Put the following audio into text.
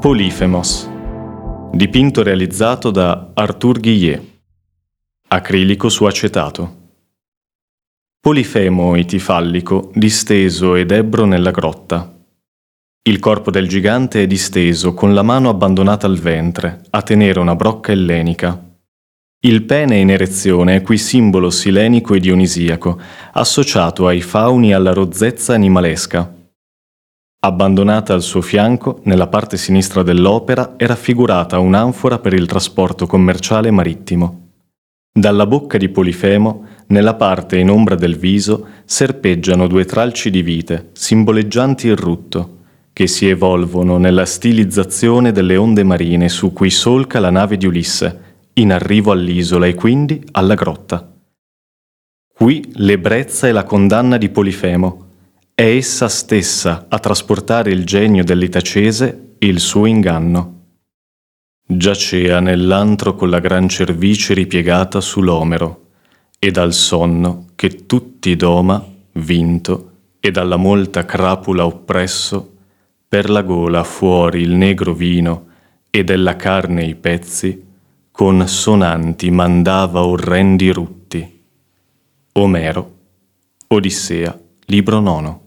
Polifemos. Dipinto realizzato da Arthur Guillet. Acrilico su acetato. Polifemo itifallico disteso ed ebbro nella grotta. Il corpo del gigante è disteso con la mano abbandonata al ventre a tenere una brocca ellenica. Il pene in erezione è qui simbolo silenico e dionisiaco, associato ai fauni e alla rozzezza animalesca. Abbandonata al suo fianco, nella parte sinistra dell'opera, è raffigurata un'anfora per il trasporto commerciale marittimo. Dalla bocca di Polifemo, nella parte in ombra del viso, serpeggiano due tralci di vite, simboleggianti il rutto, che si evolvono nella stilizzazione delle onde marine su cui solca la nave di Ulisse, in arrivo all'isola e quindi alla grotta. Qui l'ebbrezza e la condanna di Polifemo, è essa stessa a trasportare il genio dell'Itacese il suo inganno. Giacea nell'antro con la gran cervice ripiegata su l'omero, e dal sonno che tutti doma, vinto, e dalla molta crapula oppresso, per la gola fuori il negro vino e della carne i pezzi, con sonanti mandava orrendi rutti. Omero, Odissea, libro nono.